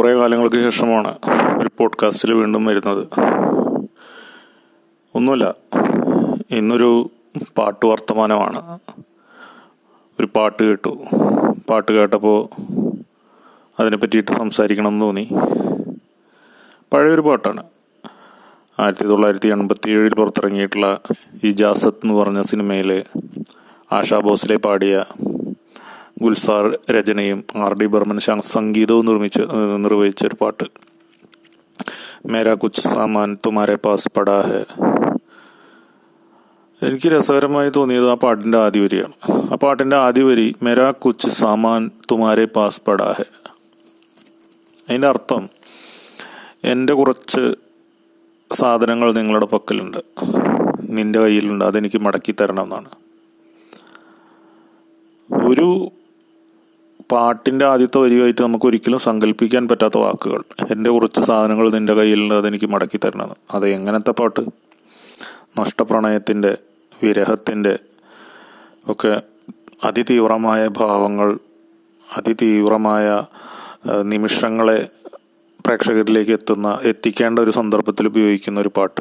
കുറേ കാലങ്ങൾക്ക് ശേഷമാണ് ഒരു പോഡ്കാസ്റ്റിൽ വീണ്ടും വരുന്നത്. ഒന്നുമില്ല ഇന്നൊരു പാട്ട് വർത്തമാനമാണ്. ഒരു പാട്ട് കേട്ടു. പാട്ട് കേട്ടപ്പോൾ അതിനെ പറ്റിയിട്ട് സംസാരിക്കണം എന്ന് തോന്നി. പഴയൊരു പാട്ടാണ്. ആയിരത്തി തൊള്ളായിരത്തി എൺപത്തി ഏഴിൽ പുറത്തിറങ്ങിയിട്ടുള്ള ഇജാസത്ത് എന്ന് പറഞ്ഞ സിനിമയിൽ ആശാ ഭോസ്ലെ പാടിയ ഗുൽസാർ രചനയും ആർ ഡി ബർമൻ സംഗീതവും നിർമ്മിച്ച് നിർവഹിച്ച ഒരു പാട്ട്. മേരാ കുച്ച് സാമാൻ തുമാരെ പാസ് പടാ ഹെ. എനിക്ക് രസകരമായി തോന്നിയത് ആ പാട്ടിന്റെ ആദ്യ വരിയാണ് ആ പാട്ടിന്റെ ആദ്യ വരി മെരാ കുച്ച് സാമാൻ തുമാരെ പാസ് പടാ ഹെ. അതിന്റെ അർത്ഥം എന്റെ കുറച്ച് സാധനങ്ങൾ നിങ്ങളുടെ പക്കലുണ്ട്. നിന്റെ കയ്യിലുണ്ട് അതെനിക്ക് മടക്കി തരണം എന്നാണ് ഒരു പാട്ടിന്റെ ആദ്യത്തെ വരിയായിട്ട് നമുക്ക് ഒരിക്കലും സങ്കല്പിക്കാൻ പറ്റാത്ത വാക്കുകൾ. എന്റെ കുറച്ച് സാധനങ്ങൾ നിന്റെ കയ്യിലുണ്ട് അതെനിക്ക് മടക്കി തരണം അത് എങ്ങനത്തെ പാട്ട്? നഷ്ടപ്രണയത്തിന്റെ വിരഹത്തിന്റെ ഒക്കെ അതിതീവ്രമായ ഭാവങ്ങൾ അതിതീവ്രമായ നിമിഷങ്ങളെ പ്രേക്ഷകരിലേക്ക് എത്തുന്ന എത്തിക്കേണ്ട ഒരു സന്ദർഭത്തിൽ ഉപയോഗിക്കുന്ന ഒരു പാട്ട്.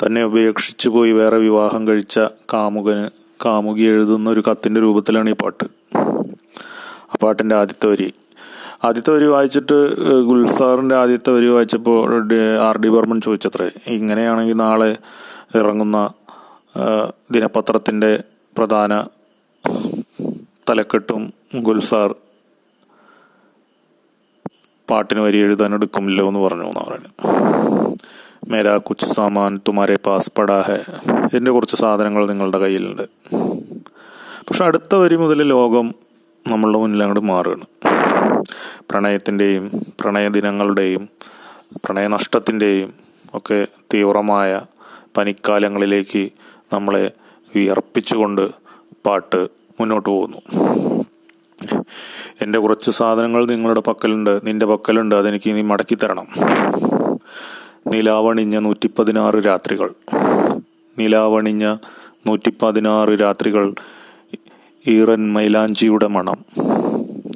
തന്നെ ഉപേക്ഷിച്ചു പോയി വേറെ വിവാഹം കഴിച്ച കാമുകന് കാമുകി എഴുതുന്ന ഒരു കത്തിന്റെ രൂപത്തിലാണ് ഈ പാട്ട്. ആ പാട്ടിന്റെ ആദ്യത്തെ വരി. ആദ്യത്തെ വരി വായിച്ചിട്ട് ഗുൽസാറിന്റെ ആദ്യത്തെ വരി വായിച്ചപ്പോൾ ആർ ഡി ബർമൻ ചോദിച്ചത്രേ ഇങ്ങനെയാണെങ്കിൽ നാളെ ഇറങ്ങുന്ന ദിനപത്രത്തിന്റെ പ്രധാന തലക്കെട്ടും ഗുൽസാർ പാട്ടിന് വരി എഴുതാൻ എടുക്കുമല്ലോ എന്ന് പറഞ്ഞു എന്നാണ് പറയുന്നത്. മേരാ കുച്ച് സാമാൻ തുമാരെ പാസ് പടാ ഹെ എന്റെ കുറച്ച് സാധനങ്ങൾ നിങ്ങളുടെ കയ്യിലുണ്ട്. പക്ഷെ അടുത്ത വരി മുതൽ ലോകം നമ്മളുടെ മുന്നിൽ അങ്ങോട്ട് മാറുകയാണ്. പ്രണയത്തിന്റെയും പ്രണയദിനങ്ങളുടെയും പ്രണയനഷ്ടത്തിന്റെയും ഒക്കെ തീവ്രമായ പനിക്കാലങ്ങളിലേക്ക് നമ്മളെ വിയർപ്പിച്ചുകൊണ്ട് പാട്ട് മുന്നോട്ട് പോകുന്നു. എന്റെ കുറച്ച് സാധനങ്ങൾ നിങ്ങളുടെ പക്കലുണ്ട് നിന്റെ പക്കലുണ്ട് അതെനിക്ക് നീ മടക്കി തരണം. നിലാവണിഞ്ഞ നൂറ്റി പതിനാറ് രാത്രികൾ. നിലാവണിഞ്ഞ നൂറ്റി പതിനാറ് രാത്രികൾ ഈറൻ മൈലാഞ്ചിയുടെ മണം.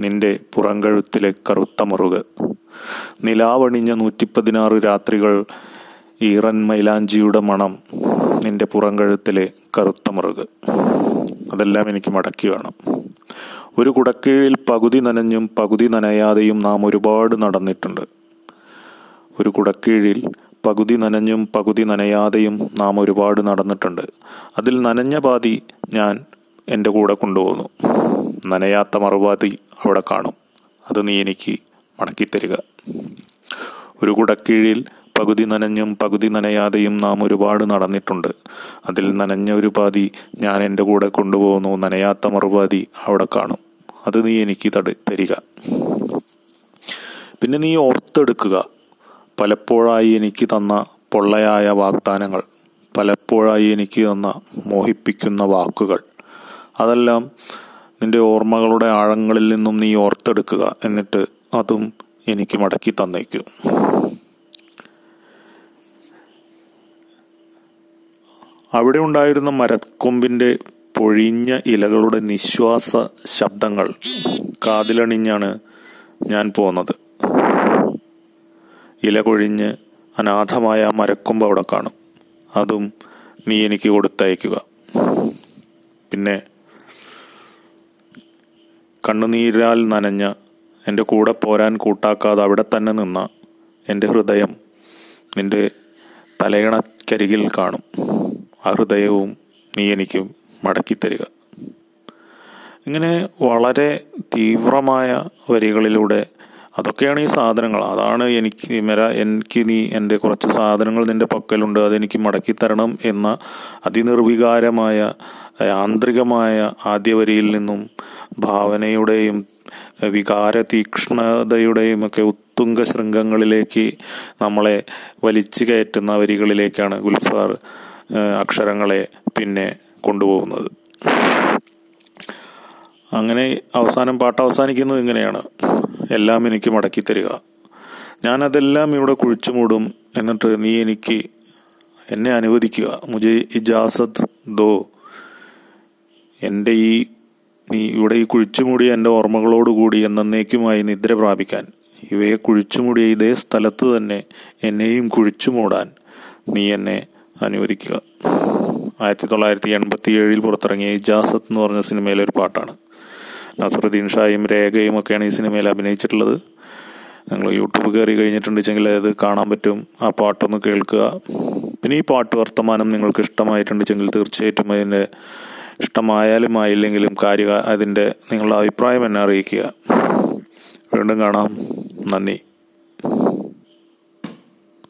നിന്റെ പുറങ്കഴുത്തിലെ കറുത്ത മുറുക്. നിലാവണിഞ്ഞ നൂറ്റി പതിനാറ് രാത്രികൾ ഈറൻ മൈലാഞ്ചിയുടെ മണം. നിന്റെ പുറങ്കഴുത്തിലെ കറുത്ത മുറുക്. അതെല്ലാം എനിക്ക് മടക്കി വേണം. ഒരു കുടക്കീഴിൽ പകുതി നനഞ്ഞും പകുതി നനയാതെയും നാം ഒരുപാട് നടന്നിട്ടുണ്ട്. ഒരു കുടക്കീഴിൽ പകുതി നനഞ്ഞും പകുതി നനയാതെയും നാം ഒരുപാട് നടന്നിട്ടുണ്ട്. അതിൽ നനഞ്ഞ പാതി ഞാൻ എന്റെ കൂടെ കൊണ്ടുപോകുന്നു. നനയാത്ത മറുപാതി അവിടെ കാണും. അത് നീ എനിക്ക് മടക്കിത്തരിക. ഒരു കുടക്കീഴിൽ പകുതി നനഞ്ഞും പകുതി നനയാതെയും നാം ഒരുപാട് നടന്നിട്ടുണ്ട്. അതിൽ നനഞ്ഞ ഒരു പാതി ഞാൻ എന്റെ കൂടെ കൊണ്ടുപോകുന്നു. നനയാത്ത മറുപാതി അവിടെ കാണും. അത് നീ എനിക്ക് തടി തരിക. പിന്നെ നീ ഓർത്തെടുക്കുക. പലപ്പോഴായി എനിക്ക് തന്ന പൊള്ളയായ വാഗ്ദാനങ്ങൾ പലപ്പോഴായി എനിക്ക് തന്ന മോഹിപ്പിക്കുന്ന വാക്കുകൾ. അതെല്ലാം നിന്റെ ഓർമ്മകളുടെ ആഴങ്ങളിൽ നിന്നും നീ ഓർത്തെടുക്കുക എന്നിട്ട് അതും എനിക്ക് മടക്കി തന്നേക്കും. അവിടെ ഉണ്ടായിരുന്ന മരക്കൊമ്പിന്റെ പൊഴിഞ്ഞ ഇലകളുടെ നിശ്വാസ ശബ്ദങ്ങൾ കാതിലണിഞ്ഞാണ് ഞാൻ പോന്നത്. ഇല കൊഴിഞ്ഞ് അനാഥമായ മരക്കൊമ്പ് അവിടെ കാണും. അതും നീ എനിക്ക് കൊടുത്തയക്കുക. പിന്നെ കണ്ണുനീരാൽ നനഞ്ഞ എന്റെ കൂടെ പോരാൻ കൂട്ടാക്കാതെ അവിടെ തന്നെ നിന്ന എന്റെ ഹൃദയം നിന്റെ തലയിണക്കരികിൽ കാണും. ആ ഹൃദയവും നീ എനിക്ക് മടക്കിത്തരിക ഇങ്ങനെ വളരെ തീവ്രമായ വരികളിലൂടെ അതൊക്കെയാണ് ഈ സാധനങ്ങൾ. അതാണ് എനിക്ക് മെര എനിക്ക് നീ എന്റെ കുറച്ച് സാധനങ്ങൾ നിന്റെ പക്കലുണ്ട്. അതെനിക്ക് മടക്കി തരണം എന്ന അതിനിർവികാരമായ ആന്തരികമായ ആദ്യ വരിയിൽ നിന്നും ഭാവനയുടെയും വികാര തീക്ഷ്ണതയുടെയും ഒക്കെ ഉത്തുംഗ ശൃംഗങ്ങളിലേക്ക് നമ്മളെ വലിച്ചു കയറ്റുന്ന വരികളിലേക്കാണ് ഗുൽസാർ അക്ഷരങ്ങളെ പിന്നെ കൊണ്ടുപോകുന്നത്. അങ്ങനെ അവസാനം പാട്ട് അവസാനിക്കുന്നത് ഇങ്ങനെയാണ്. എല്ലാം എനിക്ക് മടക്കി തരിക. ഞാനതെല്ലാം ഇവിടെ കുഴിച്ചു മൂടും എന്നിട്ട് നീ എനിക്ക് എന്നെ അനുവദിക്കുക. മുജെ ഇജാസത് ദോ. എന്റെ ഈ നീ ഇവിടെ ഈ കുഴിച്ചുമൂടിയ എന്റെ ഓർമ്മകളോടുകൂടി എന്നേക്കുമായി നിദ്ര പ്രാപിക്കാൻ. ഇവയെ കുഴിച്ചുമൂടിയ ഇതേ സ്ഥലത്ത് തന്നെ എന്നെയും കുഴിച്ചുമൂടാൻ നീ എന്നെ അനുവദിക്കുക. ആയിരത്തി തൊള്ളായിരത്തി എൺപത്തി ഏഴിൽ പുറത്തിറങ്ങിയ ഇജാസത്ത് എന്ന് പറഞ്ഞ സിനിമയിലെ ഒരു പാട്ടാണ്. നസറുദ്ദീൻ ഷായും രേഖയും ഒക്കെയാണ് ഈ സിനിമയിൽ അഭിനയിച്ചിട്ടുള്ളത്. നിങ്ങൾ യൂട്യൂബ് കയറി കഴിഞ്ഞിട്ടുണ്ടെങ്കിൽ അത് കാണാൻ പറ്റും. ആ പാട്ടൊന്ന് കേൾക്കുക. പിന്നെ ഈ പാട്ട് വർത്തമാനം നിങ്ങൾക്ക് ഇഷ്ടമായിട്ടുണ്ടെങ്കിൽ തീർച്ചയായിട്ടും അതിന്റെ ഇഷ്ടമായാലും ആയില്ലെങ്കിലും കാര്യ അതിന്റെ നിങ്ങളുടെ അഭിപ്രായം എന്നെ അറിയിക്കുക. വീണ്ടും കാണാം. നന്ദി.